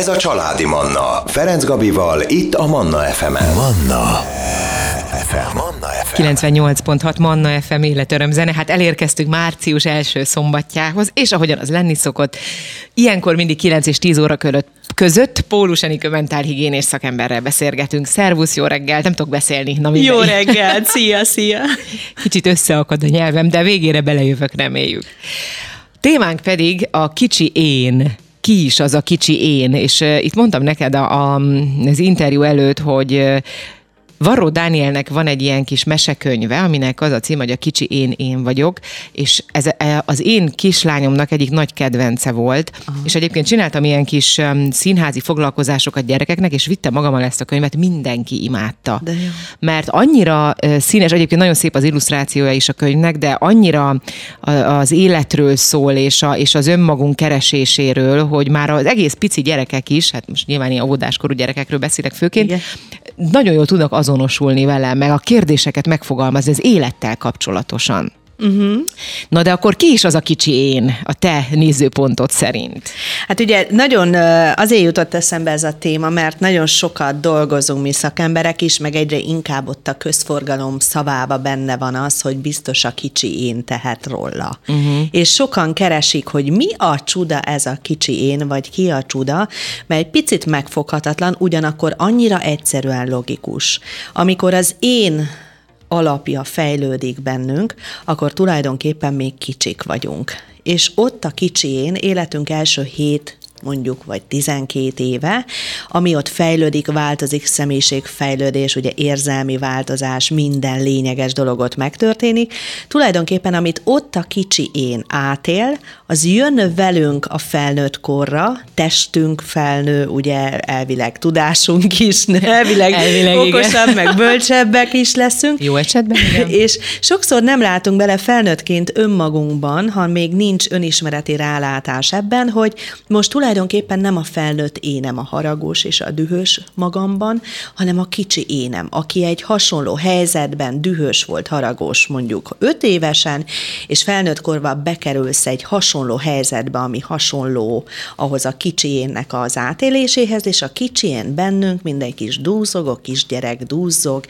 Ez a Családi Manna. Ferenc Gabival, itt a Manna FM-en. Manna FM. Manna FM. 98.6 Manna FM életöröm zene. Hát elérkeztünk március első szombatjához, és ahogyan az lenni szokott, ilyenkor mindig 9 és 10 óra között között Pólus Enikő mentálhigiénés szakemberrel beszélgetünk. Szervusz, jó reggel, nem tudok beszélni. Na Jó reggel, szia, szia. Kicsit összeakad a nyelvem, de végére belejövök, reméljük. Témánk pedig a kicsi én ki is az a kicsi én, és uh, itt mondtam neked a, a, az interjú előtt, hogy uh, Varró Dánielnek van egy ilyen kis mesekönyve, aminek az a cím, hogy a kicsi én én vagyok, és ez e, az én kislányomnak egyik nagy kedvence volt, Aha. és egyébként csináltam ilyen kis um, színházi foglalkozásokat gyerekeknek, és vittem magammal ezt a könyvet, mindenki imádta. De jó. Mert annyira uh, színes, egyébként nagyon szép az illusztrációja is a könyvnek, de annyira az életről szól, és, a, és az önmagunk kereséséről, hogy már az egész pici gyerekek is, hát most nyilván ilyen óvodáskorú gyerekekről beszélek főként, Igen. Nagyon jól tudnak az azonosulni vele, meg a kérdéseket megfogalmazni az élettel kapcsolatosan. Uh-huh. Na de akkor ki is az a kicsi én, a te nézőpontod szerint? Hát ugye nagyon azért jutott eszembe ez a téma, mert nagyon sokat dolgozunk mi szakemberek is, meg egyre inkább ott a közforgalom szavába benne van az, hogy biztos a kicsi én tehet róla. Uh-huh. És sokan keresik, hogy mi a csuda ez a kicsi én, vagy ki a csuda, mert egy picit megfoghatatlan, ugyanakkor annyira egyszerűen logikus. Amikor az én alapja fejlődik bennünk, akkor tulajdonképpen még kicsik vagyunk. És ott a kicsén életünk első hét mondjuk, vagy 12 éve, ami ott fejlődik, változik, személyiségfejlődés, ugye érzelmi változás, minden lényeges dologot megtörténik. Tulajdonképpen, amit ott a kicsi én átél, az jön velünk a felnőtt korra, testünk felnő, ugye elvileg tudásunk is, elvileg, elvileg okosabb, igen. meg bölcsebbek is leszünk. Jó esetben, igen. És sokszor nem látunk bele felnőttként önmagunkban, ha még nincs önismereti rálátás ebben, hogy most tulajdonképpen nem a felnőtt énem a haragos és a dühös magamban, hanem a kicsi énem, aki egy hasonló helyzetben dühös volt, haragos mondjuk öt évesen, és felnőtt korban bekerülsz egy hasonló hasonló helyzetbe, ami hasonló ahhoz a kicsiénnek az átéléséhez, és a kicsien bennünk minden kis dúzog, a kisgyerek dúzzog,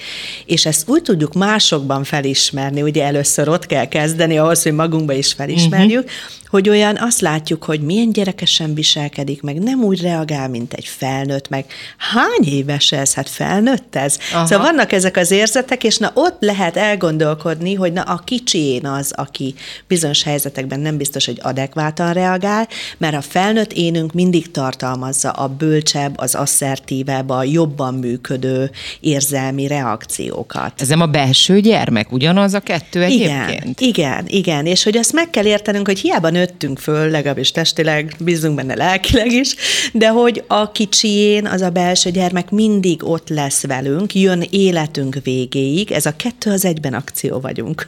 és ezt úgy tudjuk másokban felismerni, ugye először ott kell kezdeni ahhoz, hogy magunkba is felismerjük, uh-huh hogy olyan azt látjuk, hogy milyen gyerekesen viselkedik, meg nem úgy reagál, mint egy felnőtt, meg hány éves ez? Hát felnőtt ez? Aha. Szóval vannak ezek az érzetek, és na ott lehet elgondolkodni, hogy na a kicsi én az, aki bizonyos helyzetekben nem biztos, hogy adekvátan reagál, mert a felnőtt énünk mindig tartalmazza a bölcsebb, az asszertívebb, a jobban működő érzelmi reakciókat. Ez nem a belső gyermek, ugyanaz a kettő egyébként? Igen, igen, igen, és hogy azt meg kell értenünk, hogy hiába nőttünk föl, legalábbis testileg, bízunk benne lelkileg is, de hogy a kicsién az a belső gyermek mindig ott lesz velünk, jön életünk végéig, ez a kettő az egyben akció vagyunk.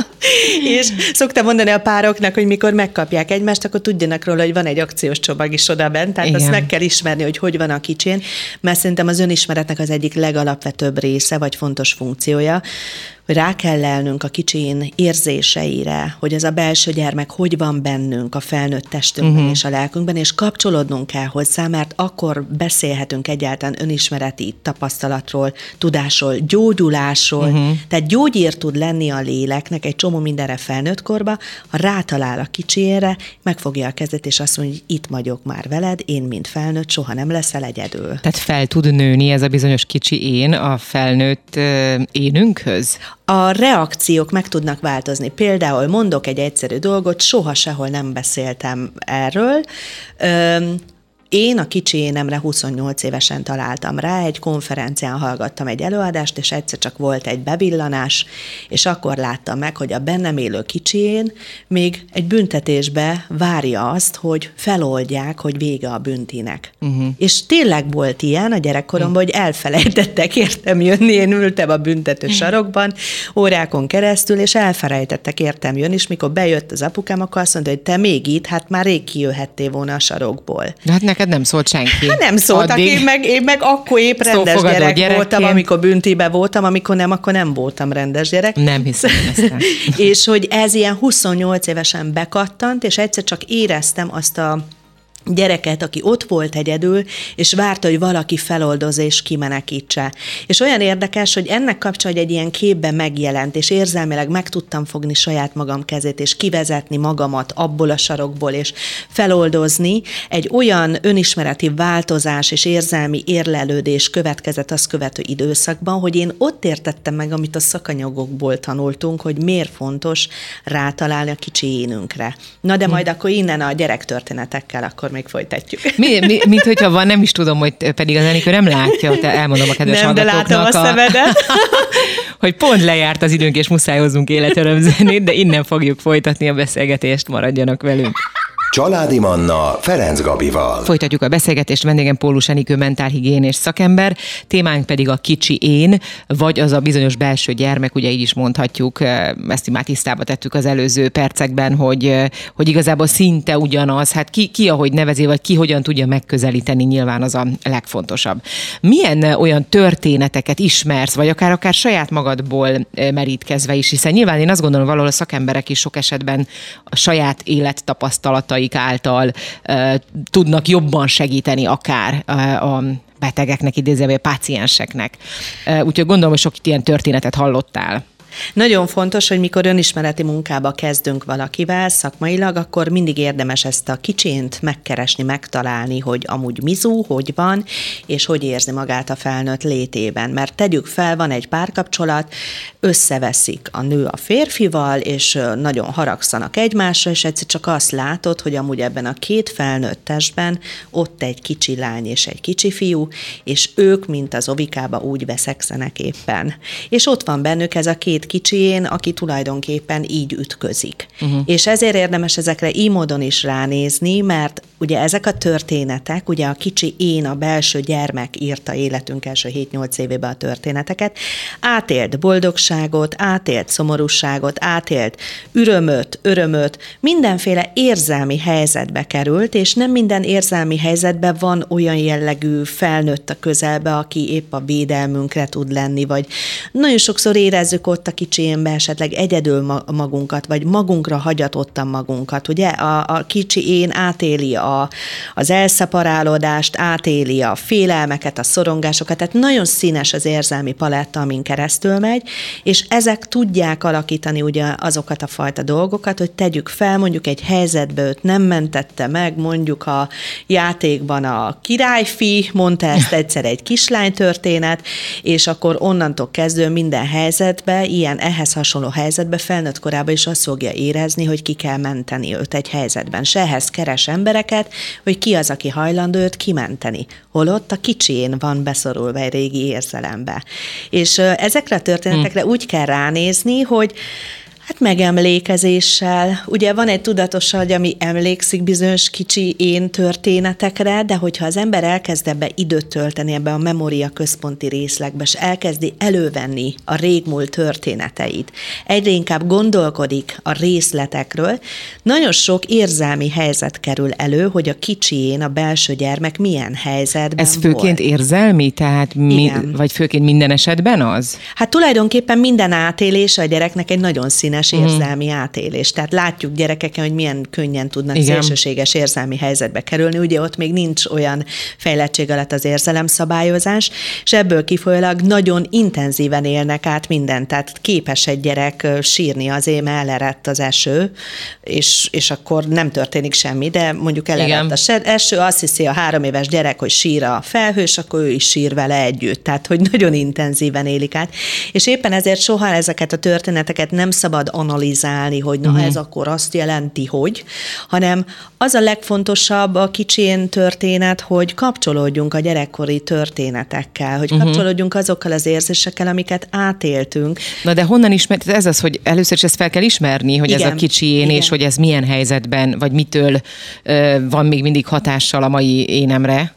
és szoktam mondani a pároknak, hogy mikor megkapják egymást, akkor tudjanak róla, hogy van egy akciós csomag is oda bent, tehát Igen. azt meg kell ismerni, hogy hogy van a kicsén, mert szerintem az önismeretnek az egyik legalapvetőbb része, vagy fontos funkciója, hogy rá kell lelnünk a kicsén érzéseire, hogy ez a belső gyermek hogy van bennünk a felnőtt testünkben uh-huh. és a lelkünkben, és kapcsolódnunk kell hozzá, mert akkor beszélhetünk egyáltalán önismereti tapasztalatról, tudásról, gyógyulásról. Uh-huh. Tehát gyógyír tud lenni a léleknek egy csomó mindenre felnőtt korba, ha rátalál a kicsére, megfogja a kezet, és azt mondja, hogy itt vagyok már veled, én, mint felnőtt, soha nem leszel egyedül. Tehát fel tud nőni ez a bizonyos kicsi én a felnőtt énünkhöz? A reakciók meg tudnak változni. Például mondok egy egyszerű dolgot, soha sehol nem beszéltem erről. Én a kicsi énemre 28 évesen találtam rá, egy konferencián hallgattam egy előadást, és egyszer csak volt egy bevillanás, és akkor láttam meg, hogy a bennem élő kicsién még egy büntetésbe várja azt, hogy feloldják, hogy vége a büntinek. Uh-huh. És tényleg volt ilyen a gyerekkoromban, uh-huh. hogy elfelejtettek értem jönni, én ültem a büntető sarokban órákon keresztül, és elfelejtettek értem jönni, és mikor bejött az apukám, akkor azt mondta, hogy te még itt, hát már rég kijöhettél volna a sarokból. De hát neked nem szólt senki. Hát nem szóltak, én meg, én meg akkor épp rendes gyerek gyerekként. voltam, amikor büntibe voltam, amikor nem, akkor nem voltam rendes gyerek. Nem hiszem ezt. és hogy ez ilyen 28 évesen bekattant, és egyszer csak éreztem azt a gyereket, aki ott volt egyedül, és várta, hogy valaki feloldoz és kimenekítse. És olyan érdekes, hogy ennek kapcsán, hogy egy ilyen képben megjelent, és érzelmileg meg tudtam fogni saját magam kezét, és kivezetni magamat abból a sarokból, és feloldozni, egy olyan önismereti változás és érzelmi érlelődés következett az követő időszakban, hogy én ott értettem meg, amit a szakanyagokból tanultunk, hogy miért fontos rátalálni a kicsi énünkre. Na de hm. majd akkor innen a gyerektörténetekkel akkor még folytatjuk. Mi, mi, mint hogyha van, nem is tudom, hogy pedig az Enikő nem látja, te elmondom a kedves nem, de látom a, a szemedet. hogy pont lejárt az időnk, és muszáj hozzunk életörömzenét, de innen fogjuk folytatni a beszélgetést, maradjanak velünk. Családi Manna Ferenc Gabival. Folytatjuk a beszélgetést, vendégem Pólus Enikő mentálhigiénés szakember, témánk pedig a kicsi én, vagy az a bizonyos belső gyermek, ugye így is mondhatjuk, ezt már tisztába tettük az előző percekben, hogy, hogy igazából szinte ugyanaz, hát ki, ki ahogy nevezi, vagy ki hogyan tudja megközelíteni, nyilván az a legfontosabb. Milyen olyan történeteket ismersz, vagy akár akár saját magadból merítkezve is, hiszen nyilván én azt gondolom, valahol a szakemberek is sok esetben a saját élettapasztalatai szakembereik által tudnak jobban segíteni akár a betegeknek, idézőben a pácienseknek. Úgyhogy gondolom, hogy sok ilyen történetet hallottál. Nagyon fontos, hogy mikor önismereti munkába kezdünk valakivel szakmailag, akkor mindig érdemes ezt a kicsint megkeresni, megtalálni, hogy amúgy mizú, hogy van, és hogy érzi magát a felnőtt létében. Mert tegyük fel, van egy párkapcsolat, összeveszik a nő a férfival, és nagyon haragszanak egymásra, és egyszer csak azt látod, hogy amúgy ebben a két felnőtt testben ott egy kicsi lány és egy kicsi fiú, és ők, mint az ovikába úgy veszekszenek éppen. És ott van bennük ez a két kicsijén, aki tulajdonképpen így ütközik. Uh-huh. És ezért érdemes ezekre így módon is ránézni, mert ugye ezek a történetek, ugye a kicsi én, a belső gyermek írta életünk első 7-8 évében a történeteket, átélt boldogságot, átélt szomorúságot, átélt ürömöt, örömöt, mindenféle érzelmi helyzetbe került, és nem minden érzelmi helyzetben van olyan jellegű felnőtt a közelbe, aki épp a védelmünkre tud lenni, vagy nagyon sokszor érezzük ott a kicsiénbe esetleg egyedül magunkat, vagy magunkra hagyatottan magunkat, ugye? A, a kicsi én átéli a, az elszeparálódást, átéli a félelmeket, a szorongásokat, tehát nagyon színes az érzelmi paletta, amin keresztül megy, és ezek tudják alakítani ugye azokat a fajta dolgokat, hogy tegyük fel, mondjuk egy helyzetbe őt nem mentette meg, mondjuk a játékban a királyfi, mondta ezt egyszer egy kislány történet, és akkor onnantól kezdő minden helyzetbe ilyen ilyen ehhez hasonló helyzetbe felnőtt korában is azt fogja érezni, hogy ki kell menteni őt egy helyzetben. Se ehhez keres embereket, hogy ki az, aki hajlandó őt kimenteni. Holott a kicsén van beszorulva egy régi érzelembe. És ezekre a történetekre hmm. úgy kell ránézni, hogy Hát megemlékezéssel. Ugye van egy tudatos agy, ami emlékszik bizonyos kicsi én történetekre, de hogyha az ember elkezd ebbe időt tölteni ebbe a memória központi részlegbe, és elkezdi elővenni a régmúlt történeteit, egyre inkább gondolkodik a részletekről, nagyon sok érzelmi helyzet kerül elő, hogy a kicsi én, a belső gyermek milyen helyzetben Ez főként volt. érzelmi, tehát mi, vagy főként minden esetben az? Hát tulajdonképpen minden átélés a gyereknek egy nagyon színes színes mm. érzelmi átélés. Tehát látjuk gyerekeken, hogy milyen könnyen tudnak Igen. szélsőséges érzelmi helyzetbe kerülni. Ugye ott még nincs olyan fejlettség alatt az érzelemszabályozás, és ebből kifolyólag nagyon intenzíven élnek át mindent. Tehát képes egy gyerek sírni azért, mert elerett az eső, és, és akkor nem történik semmi, de mondjuk elerett az eső, azt hiszi a három éves gyerek, hogy sír a felhős, akkor ő is sír vele együtt. Tehát, hogy nagyon intenzíven élik át. És éppen ezért soha ezeket a történeteket nem szabad szabad analizálni, hogy na uh-huh. ez akkor azt jelenti, hogy, hanem az a legfontosabb a kicsén történet, hogy kapcsolódjunk a gyerekkori történetekkel, hogy uh-huh. kapcsolódjunk azokkal az érzésekkel, amiket átéltünk. Na de honnan ismert? Ez az, hogy először is ezt fel kell ismerni, hogy igen, ez a kicsi én, igen. és hogy ez milyen helyzetben, vagy mitől uh, van még mindig hatással a mai énemre?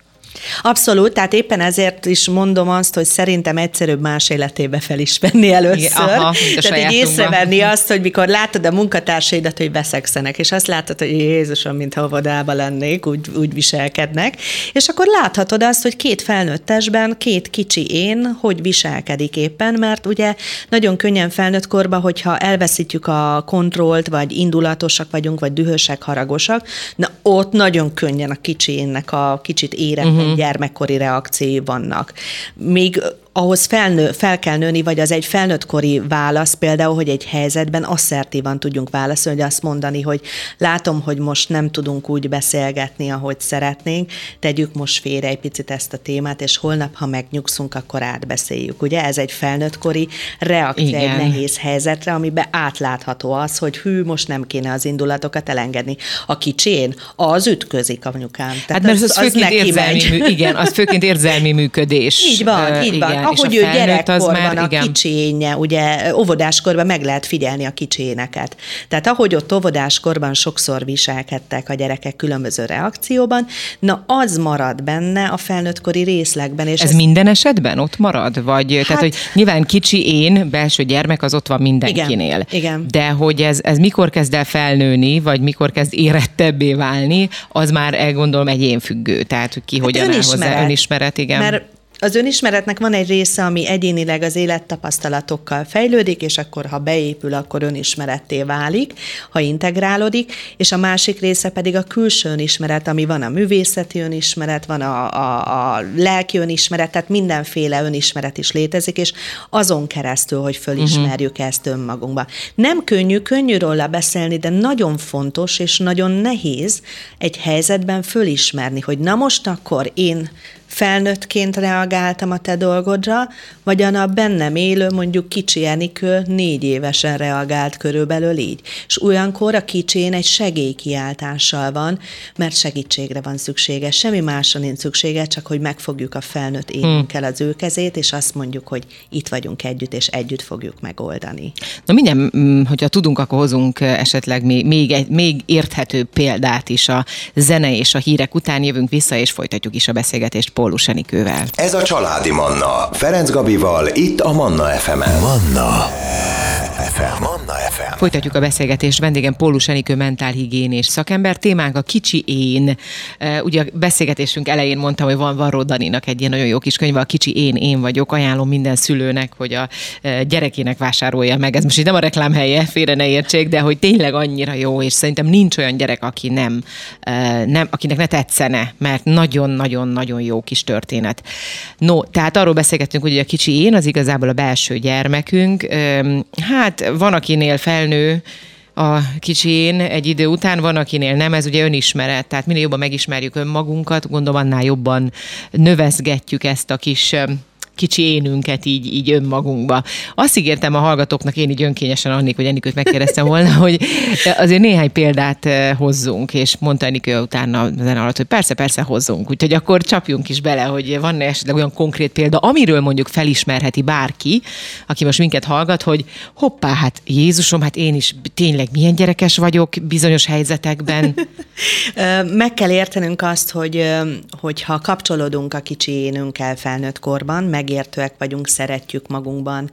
Abszolút, tehát éppen ezért is mondom azt, hogy szerintem egyszerűbb más életébe felismerni először. Igen, aha, tehát így észrevenni azt, hogy mikor látod a munkatársaidat, hogy veszekszenek, és azt látod, hogy Jézusom, mintha óvodába lennék, úgy, úgy viselkednek, és akkor láthatod azt, hogy két felnőttesben, két kicsi én, hogy viselkedik éppen, mert ugye nagyon könnyen felnőtt korba, hogyha elveszítjük a kontrollt, vagy indulatosak vagyunk, vagy dühösek, haragosak, na ott nagyon könnyen a kicsi énnek a kicsit érett uh-huh. Gyermekkori reakciói vannak. Még ahhoz felnő, fel kell nőni, vagy az egy felnőttkori válasz például, hogy egy helyzetben asszertívan tudjunk válaszolni, hogy azt mondani, hogy látom, hogy most nem tudunk úgy beszélgetni, ahogy szeretnénk, tegyük most félre egy picit ezt a témát, és holnap, ha megnyugszunk, akkor átbeszéljük. Ugye ez egy felnőttkori reakció Igen. egy nehéz helyzetre, amiben átlátható az, hogy hű, most nem kéne az indulatokat elengedni. A kicsén az ütközik a nyugám. Tehát hát mert az, az, az főként érzelmi, mű, igen, az főként érzelmi működés. Így van, így igen. Ahogy ő gyerekkorban már, a igen. kicsénye, ugye óvodáskorban meg lehet figyelni a kicséneket. Tehát ahogy ott óvodáskorban sokszor viselkedtek a gyerekek különböző reakcióban, na az marad benne a felnőttkori részlegben. És ez, ez minden esetben ott marad? Vagy, hát, tehát, hogy nyilván kicsi én, belső gyermek, az ott van mindenkinél. Igen, igen. De hogy ez, ez mikor kezd el felnőni, vagy mikor kezd érettebbé válni, az már elgondolom egyénfüggő. Tehát, hogy ki hát hogyan áll hozzá. Önismeret, igen. Mert az önismeretnek van egy része, ami egyénileg az élettapasztalatokkal fejlődik, és akkor, ha beépül, akkor önismeretté válik, ha integrálódik, és a másik része pedig a külső önismeret, ami van a művészeti önismeret, van a, a, a lelki önismeret, tehát mindenféle önismeret is létezik, és azon keresztül, hogy fölismerjük uh-huh. ezt önmagunkba. Nem könnyű, könnyű róla beszélni, de nagyon fontos és nagyon nehéz egy helyzetben fölismerni, hogy na most akkor én felnőttként reagáltam a te dolgodra, vagy a bennem élő, mondjuk kicsi Enikő négy évesen reagált körülbelül így. És olyankor a kicsén egy segélykiáltással van, mert segítségre van szüksége. Semmi másra nincs szüksége, csak hogy megfogjuk a felnőtt énkkel az ő kezét, és azt mondjuk, hogy itt vagyunk együtt, és együtt fogjuk megoldani. Na mindjárt, mm, hogyha tudunk, akkor hozunk esetleg még, még, egy, még érthető példát is a zene és a hírek után jövünk vissza, és folytatjuk is a beszélgetést Pólus Enikővel. Ez a Családi Manna. Ferenc Gabival, itt a Manna FM-en. Manna FM. Manna FM. Folytatjuk a beszélgetést. Vendégem Pólus Enikő mentálhigiénés szakember. Témánk a kicsi én. Ugye a beszélgetésünk elején mondtam, hogy van Varró Daninak egy ilyen nagyon jó kis könyve, a kicsi én, én vagyok. Ajánlom minden szülőnek, hogy a gyerekének vásárolja meg. Ez most itt nem a reklám helye, félre ne értsék, de hogy tényleg annyira jó, és szerintem nincs olyan gyerek, aki nem, nem akinek ne tetszene, mert nagyon-nagyon-nagyon jó kis történet. No, tehát arról beszélgettünk, hogy a kicsi én az igazából a belső gyermekünk. Hát van, akinél felnő, a kicsén egy idő után, van, akinél nem, ez ugye önismeret, tehát minél jobban megismerjük önmagunkat, gondolom annál jobban növezgetjük ezt a kis kicsi énünket így, így önmagunkba. Azt ígértem a hallgatóknak, én így önkényesen annik, hogy Enikőt megkérdeztem volna, hogy azért néhány példát eh, hozzunk, és mondta Enikő utána a zene alatt, hogy persze, persze hozzunk. Úgyhogy akkor csapjunk is bele, hogy van esetleg olyan konkrét példa, amiről mondjuk felismerheti bárki, aki most minket hallgat, hogy hoppá, hát Jézusom, hát én is tényleg milyen gyerekes vagyok bizonyos helyzetekben. Meg kell értenünk azt, hogy, hogy ha kapcsolódunk a kicsi énünkkel felnőtt korban, meg megértőek vagyunk, szeretjük magunkban,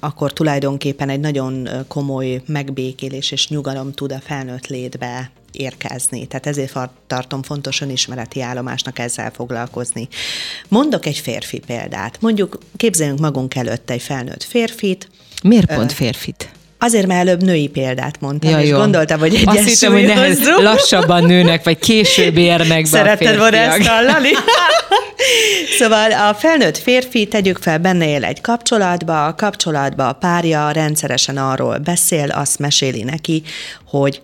akkor tulajdonképpen egy nagyon komoly megbékélés és nyugalom tud a felnőtt létbe érkezni. Tehát ezért tartom fontos önismereti állomásnak ezzel foglalkozni. Mondok egy férfi példát. Mondjuk képzeljünk magunk előtt egy felnőtt férfit. Miért pont férfit? Azért, mert előbb női példát mondtam, ja, és jó. gondoltam, hogy egy Azt hittem, hogy nehez, lassabban nőnek, vagy később érnek be Szeretted volna ezt hallani? szóval a felnőtt férfi, tegyük fel, benne él egy kapcsolatba, a kapcsolatba a párja rendszeresen arról beszél, azt meséli neki, hogy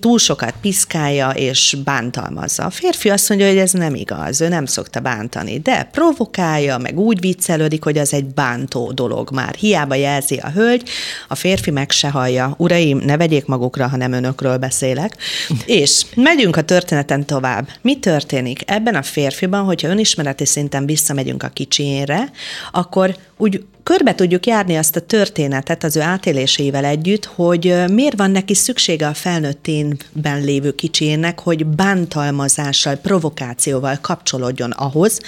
túl sokat piszkálja és bántalmazza. A férfi azt mondja, hogy ez nem igaz, ő nem szokta bántani, de provokálja, meg úgy viccelődik, hogy az egy bántó dolog már. Hiába jelzi a hölgy, a férfi meg se hallja. Uraim, ne vegyék magukra, ha nem önökről beszélek. és megyünk a történeten tovább. Mi történik? Ebben a férfiban, hogyha önismereti szinten visszamegyünk a kicsiére, akkor úgy körbe tudjuk járni azt a történetet az ő átélésével együtt, hogy miért van neki szüksége a felnőtt énben lévő kicsiének, hogy bántalmazással, provokációval kapcsolódjon ahhoz,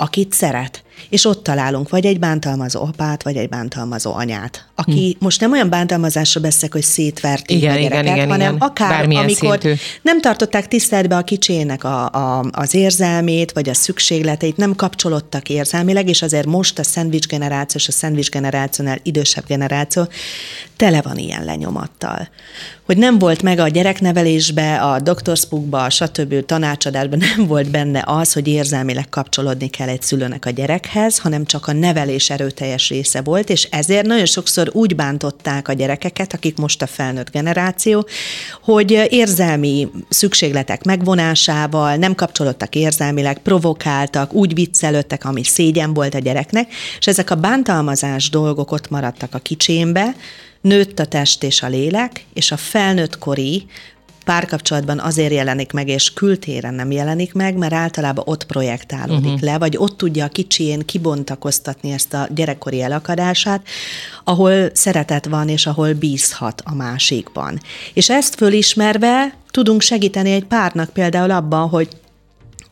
akit szeret és ott találunk vagy egy bántalmazó apát, vagy egy bántalmazó anyát, aki hm. most nem olyan bántalmazásra beszélek, hogy szétverték igen, a gyereket, igen, igen, hanem igen. akár Bármilyen amikor szintű. nem tartották tiszteletbe a kicsének a, a, az érzelmét, vagy a szükségleteit, nem kapcsolódtak érzelmileg, és azért most a szendvics generáció és a szendvics generációnál idősebb generáció tele van ilyen lenyomattal. Hogy nem volt meg a gyereknevelésbe, a doktorszpukba, a stb. tanácsadásban nem volt benne az, hogy érzelmileg kapcsolódni kell egy szülőnek a gyerekhez, hanem csak a nevelés erőteljes része volt, és ezért nagyon sokszor úgy bántották a gyerekeket, akik most a felnőtt generáció, hogy érzelmi szükségletek megvonásával nem kapcsolódtak érzelmileg, provokáltak, úgy viccelődtek, ami szégyen volt a gyereknek, és ezek a bántalmazás dolgok ott maradtak a kicsémbe, nőtt a test és a lélek, és a felnőtt kori párkapcsolatban azért jelenik meg, és kültéren nem jelenik meg, mert általában ott projektálódik uh-huh. le, vagy ott tudja a kicsijén kibontakoztatni ezt a gyerekkori elakadását, ahol szeretet van, és ahol bízhat a másikban. És ezt fölismerve tudunk segíteni egy párnak például abban, hogy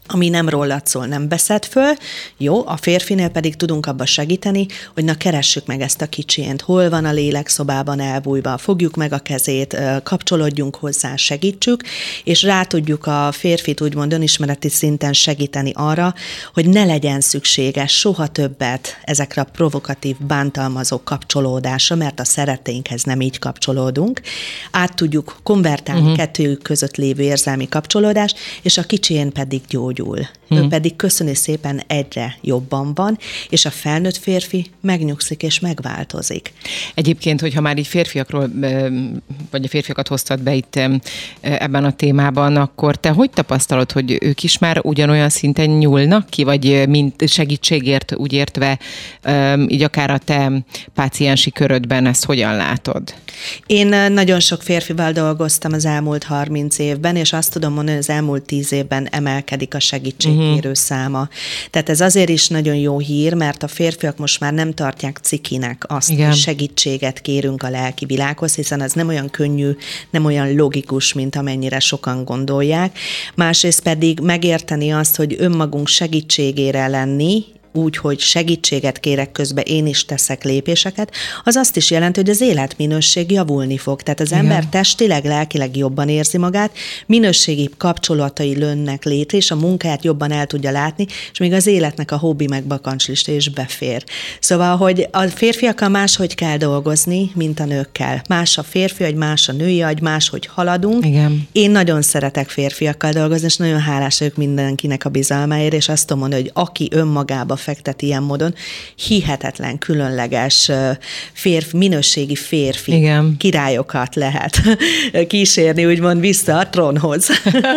ami nem rólad szól, nem beszed föl, jó, a férfinél pedig tudunk abba segíteni, hogy na keressük meg ezt a kicsiént, hol van a lélek szobában elbújva, fogjuk meg a kezét, kapcsolódjunk hozzá, segítsük, és rá tudjuk a férfit úgymond önismereti szinten segíteni arra, hogy ne legyen szükséges soha többet ezekre a provokatív, bántalmazó kapcsolódásra, mert a szeretteinkhez nem így kapcsolódunk. Át tudjuk konvertálni uh-huh. kettőjük között lévő érzelmi kapcsolódást, és a kicsén pedig gyógy gyógyul. Hmm. Ő pedig köszöni szépen egyre jobban van, és a felnőtt férfi megnyugszik és megváltozik. Egyébként, hogyha már így férfiakról, vagy a férfiakat hoztad be itt ebben a témában, akkor te hogy tapasztalod, hogy ők is már ugyanolyan szinten nyúlnak ki, vagy mint segítségért úgy értve, így akár a te páciensi körödben ezt hogyan látod? Én nagyon sok férfival dolgoztam az elmúlt 30 évben, és azt tudom mondani, hogy az elmúlt 10 évben emelkedik a segítségkérő uh-huh. száma. Tehát ez azért is nagyon jó hír, mert a férfiak most már nem tartják cikinek azt, Igen. hogy segítséget kérünk a lelki világhoz, hiszen ez nem olyan könnyű, nem olyan logikus, mint amennyire sokan gondolják. Másrészt pedig megérteni azt, hogy önmagunk segítségére lenni, úgy, hogy segítséget kérek közben, én is teszek lépéseket, az azt is jelenti, hogy az életminőség javulni fog. Tehát az Igen. ember testileg, lelkileg jobban érzi magát, minőségi kapcsolatai lönnek létre, és a munkáját jobban el tudja látni, és még az életnek a hobbi meg bakancslista is befér. Szóval, hogy a férfiakkal máshogy kell dolgozni, mint a nőkkel. Más a férfi, vagy más a női agy, máshogy haladunk. Igen. Én nagyon szeretek férfiakkal dolgozni, és nagyon hálás vagyok mindenkinek a bizalmáért, és azt tudom mondani, hogy aki önmagába fektet ilyen módon, hihetetlen, különleges férfi, minőségi férfi Igen. királyokat lehet kísérni, úgymond vissza a trónhoz.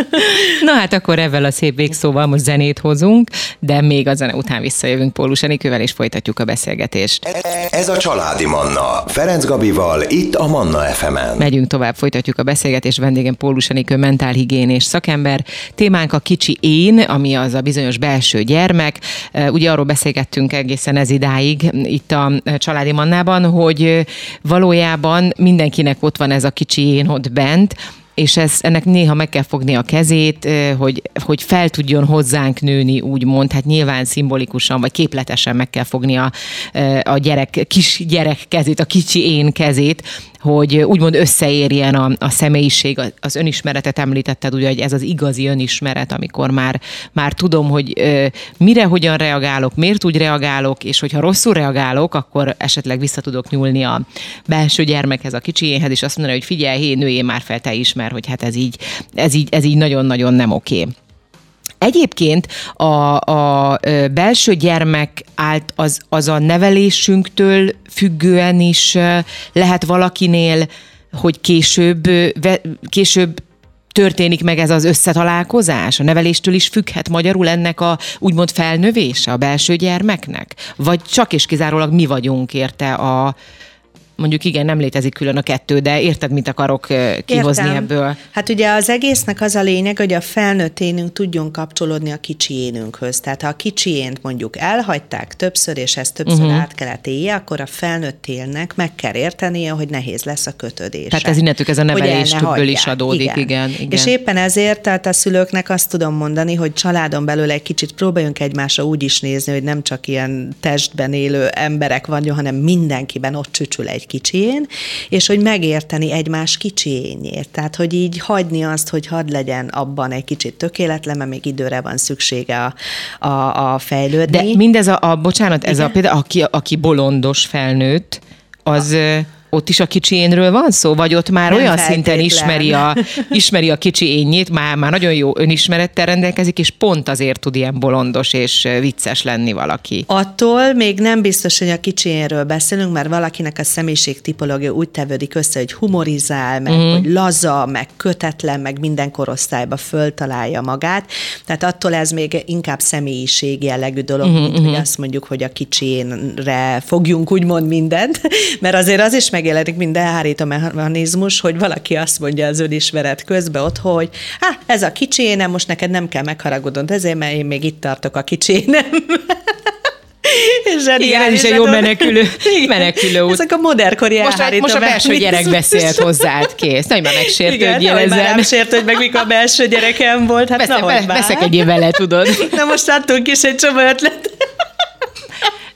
Na hát akkor ezzel a szép végszóval most zenét hozunk, de még a zene után visszajövünk Pólus Enikővel, és folytatjuk a beszélgetést. Ez a Családi Manna. Ferenc Gabival, itt a Manna FM-en. Megyünk tovább, folytatjuk a beszélgetést. Vendégem Pólus Enikő, mentálhigiénés szakember. Témánk a kicsi én, ami az a bizonyos belső gyermek. Ugye arról beszélgettünk egészen ez idáig itt a Családi Mannában, hogy valójában mindenkinek ott van ez a kicsi én ott bent, és ez, ennek néha meg kell fogni a kezét, hogy, hogy fel tudjon hozzánk nőni, úgymond, hát nyilván szimbolikusan, vagy képletesen meg kell fogni a, a gyerek, kis gyerek kezét, a kicsi én kezét, hogy úgymond összeérjen a, a személyiség, az önismeretet említetted, ugye, hogy ez az igazi önismeret, amikor már, már tudom, hogy ö, mire, hogyan reagálok, miért úgy reagálok, és hogyha rosszul reagálok, akkor esetleg vissza tudok nyúlni a belső gyermekhez, a kicsiéhez, és azt mondani, hogy figyelj, hé, nőjé már fel te is, hogy hát ez így, ez így, ez így nagyon-nagyon nem oké. Okay. Egyébként a, a belső gyermek állt az, az a nevelésünktől függően is lehet valakinél, hogy később, később történik meg ez az összetalálkozás? A neveléstől is függhet magyarul ennek a úgymond felnövése a belső gyermeknek? Vagy csak és kizárólag mi vagyunk érte a, mondjuk igen, nem létezik külön a kettő, de érted, mit akarok kihozni Értem. ebből? Hát ugye az egésznek az a lényeg, hogy a felnőtt énünk tudjon kapcsolódni a kicsi énünkhöz. Tehát ha a kicsi ént mondjuk elhagyták többször, és ezt többször uh-huh. át kellett élje, akkor a felnőtt élnek meg kell értenie, hogy nehéz lesz a kötődés. Tehát ez innentől ez a neveléstől is adódik, igen. Igen, igen. És éppen ezért, tehát a szülőknek azt tudom mondani, hogy családon belül egy kicsit próbáljunk egymásra úgy is nézni, hogy nem csak ilyen testben élő emberek vagyunk, hanem mindenkiben ott csücsül egy kicsijén, és hogy megérteni egymás kicsijényét. Tehát, hogy így hagyni azt, hogy hadd legyen abban egy kicsit tökéletlen, mert még időre van szüksége a, a, a fejlődni. De mindez a, a bocsánat, ez Igen? a például, aki, aki bolondos felnőtt, az... A ott is a kicsi énről van szó, vagy ott már nem olyan szinten ismeri a, ismeri a kicsi énjét, már, már nagyon jó önismerettel rendelkezik, és pont azért tud ilyen bolondos és vicces lenni valaki. Attól még nem biztos, hogy a kicsi énről beszélünk, mert valakinek a személyiség tipológia úgy tevődik össze, hogy humorizál, meg mm. hogy laza, meg kötetlen, meg minden korosztályba föltalálja magát. Tehát attól ez még inkább személyiség jellegű dolog, mm-hmm. mint hogy mhm. azt mondjuk, hogy a kicsénre fogjunk úgymond mindent, mert azért az is meg megjelenik, mint elhárító mechanizmus, hogy valaki azt mondja az önismeret közben ott, hogy hát ez a kicsénem, most neked nem kell megharagodnod ezért, mert én még itt tartok a kicsénem. Igen, ez is egy jó menekülő, menekülő út. Ezek a modernkori most, most a belső gyerek beszélt hozzád, kész. Nagy már megsértődjél ezen. Igen, nem sértődj meg, mikor a belső gyerekem volt. Hát Veszek, veszek egy vele, tudod. Na most adtunk is egy csomó ötlet.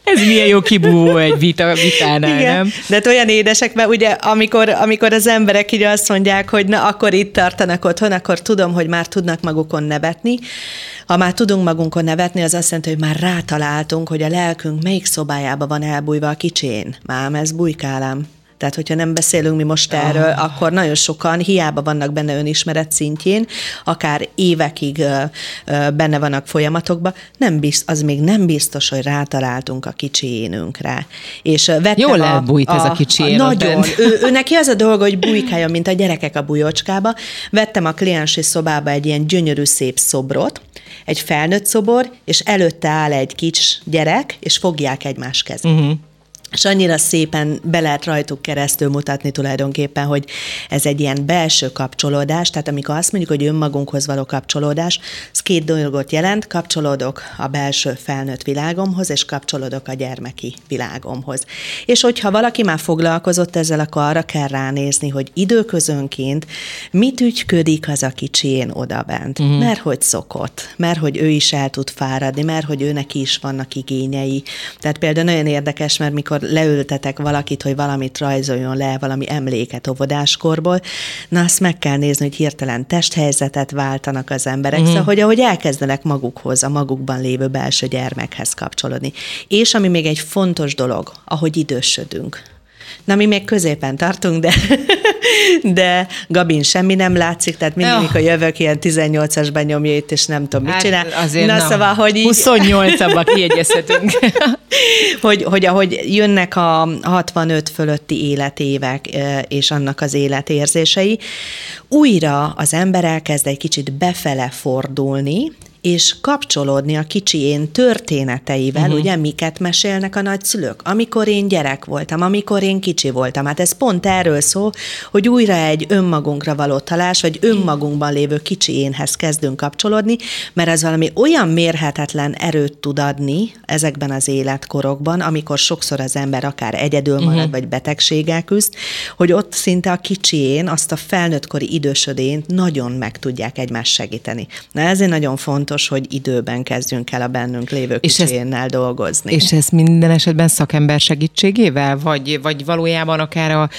Ez milyen jó kibúvó egy vita, vitánál, Igen. nem? De hát olyan édesek, mert ugye amikor, amikor az emberek így azt mondják, hogy na akkor itt tartanak otthon, akkor tudom, hogy már tudnak magukon nevetni. Ha már tudunk magunkon nevetni, az azt jelenti, hogy már rátaláltunk, hogy a lelkünk melyik szobájába van elbújva a kicsén. Mám, ez bujkálám. Tehát, hogyha nem beszélünk mi most erről, oh. akkor nagyon sokan hiába vannak benne önismeret szintjén, akár évekig benne vannak folyamatokban, nem bizt, az még nem biztos, hogy rátaláltunk a kicsi énünkre. És Jól a, elbújt a, ez a kicsi a, Nagyon. ő, ő, neki az a dolga, hogy bujkáljon, mint a gyerekek a bujocskába. Vettem a kliensi szobába egy ilyen gyönyörű szép szobrot, egy felnőtt szobor, és előtte áll egy kics gyerek, és fogják egymás kezét. Uh-huh és annyira szépen be lehet rajtuk keresztül mutatni tulajdonképpen, hogy ez egy ilyen belső kapcsolódás, tehát amikor azt mondjuk, hogy önmagunkhoz való kapcsolódás, két dolgot jelent, kapcsolódok a belső felnőtt világomhoz, és kapcsolódok a gyermeki világomhoz. És hogyha valaki már foglalkozott ezzel, akkor arra kell ránézni, hogy időközönként mit ügyködik az a kicsén odabent, uh-huh. mert hogy szokott, mert hogy ő is el tud fáradni, mert hogy őnek is vannak igényei. Tehát például nagyon érdekes, mert mikor leültetek valakit, hogy valamit rajzoljon le, valami emléket óvodáskorból, na azt meg kell nézni, hogy hirtelen testhelyzetet váltanak az emberek, mm-hmm. szóval, hogy ahogy elkezdenek magukhoz, a magukban lévő belső gyermekhez kapcsolódni. És ami még egy fontos dolog, ahogy idősödünk. Na, mi még középen tartunk, de, de Gabin semmi nem látszik, tehát mindig, mikor jövök, ilyen 18-asban nyomja itt, és nem tudom, mit hát csinál. Azért Na, szóval, hogy így... 28-abba kiegyezhetünk. hogy, hogy ahogy jönnek a 65 fölötti életévek, és annak az életérzései, újra az ember elkezd egy kicsit befele fordulni, és kapcsolódni a kicsi én történeteivel, uh-huh. ugye miket mesélnek a nagyszülők? Amikor én gyerek voltam, amikor én kicsi voltam. Hát ez pont erről szól, hogy újra egy önmagunkra való talás, vagy önmagunkban lévő kicsi énhez kezdünk kapcsolódni, mert ez valami olyan mérhetetlen erőt tud adni ezekben az életkorokban, amikor sokszor az ember akár egyedül marad, uh-huh. vagy betegséggel küzd, hogy ott szinte a kicsi én, azt a felnőttkori idősödént nagyon meg tudják egymást segíteni. Na ezért nagyon fontos, fontos, hogy időben kezdjünk el a bennünk lévő kicsiénnel dolgozni. És ez minden esetben szakember segítségével? Vagy, vagy valójában akár a,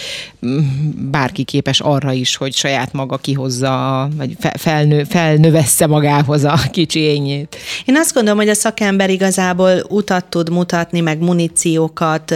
bárki képes arra is, hogy saját maga kihozza, vagy felnő, felnövessze magához a kicsi ényét? Én azt gondolom, hogy a szakember igazából utat tud mutatni, meg muníciókat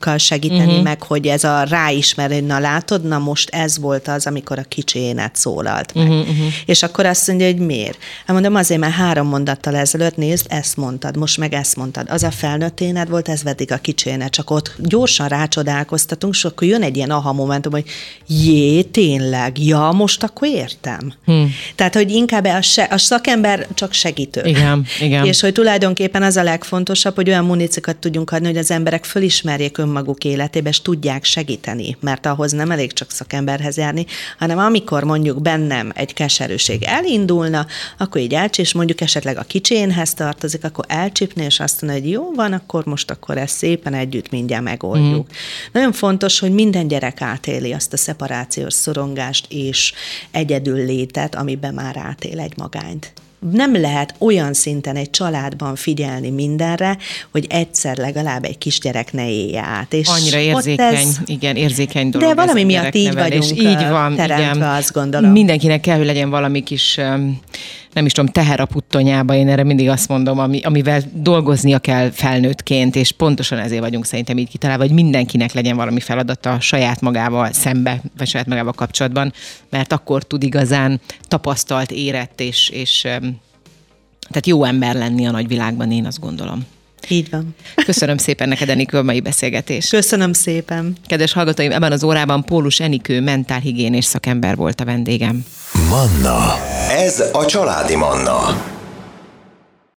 kell segíteni, uh-huh. meg hogy ez a ráismerő, na látod, na most ez volt az, amikor a kicsi énet szólalt meg. Uh-huh, uh-huh. És akkor azt mondja, hogy miért? Hát mondom, azért, mert már három mondattal ezelőtt, nézd, ezt mondtad, most meg ezt mondtad. Az a felnőtt éned volt, ez vedik a kicséne, csak ott gyorsan rácsodálkoztatunk, és akkor jön egy ilyen aha momentum, hogy jé, tényleg, ja, most akkor értem. Hmm. Tehát, hogy inkább a, se, a szakember csak segítő. Igen, igen. És hogy tulajdonképpen az a legfontosabb, hogy olyan municikat tudjunk adni, hogy az emberek fölismerjék önmaguk életébe, és tudják segíteni, mert ahhoz nem elég csak szakemberhez járni, hanem amikor mondjuk bennem egy keserűség elindulna, akkor így elcsés, mondjuk esetleg a kicsénhez tartozik, akkor elcsípni, és azt mondja, hogy jó van, akkor most akkor ezt szépen együtt mindjárt megoldjuk. Mm. Nagyon fontos, hogy minden gyerek átéli azt a szeparációs szorongást és egyedül létet, amiben már átél egy magányt nem lehet olyan szinten egy családban figyelni mindenre, hogy egyszer legalább egy kisgyerek ne élje át. És Annyira érzékeny, ez, igen, érzékeny dolog. De valami miatt így vagyunk így van, teremtve, igen. azt gondolom. Mindenkinek kell, hogy legyen valami kis nem is tudom, teher a puttonyába, én erre mindig azt mondom, ami, amivel dolgoznia kell felnőttként, és pontosan ezért vagyunk szerintem így kitalálva, hogy mindenkinek legyen valami feladata saját magával szembe, vagy saját magával kapcsolatban, mert akkor tud igazán tapasztalt, érett, és, és tehát jó ember lenni a nagyvilágban, én azt gondolom. Így van. Köszönöm szépen neked, Enikő, a mai beszélgetést. Köszönöm szépen. Kedves hallgatóim, ebben az órában Pólus Enikő mentálhigiénés szakember volt a vendégem. Manna. Ez a családi Manna.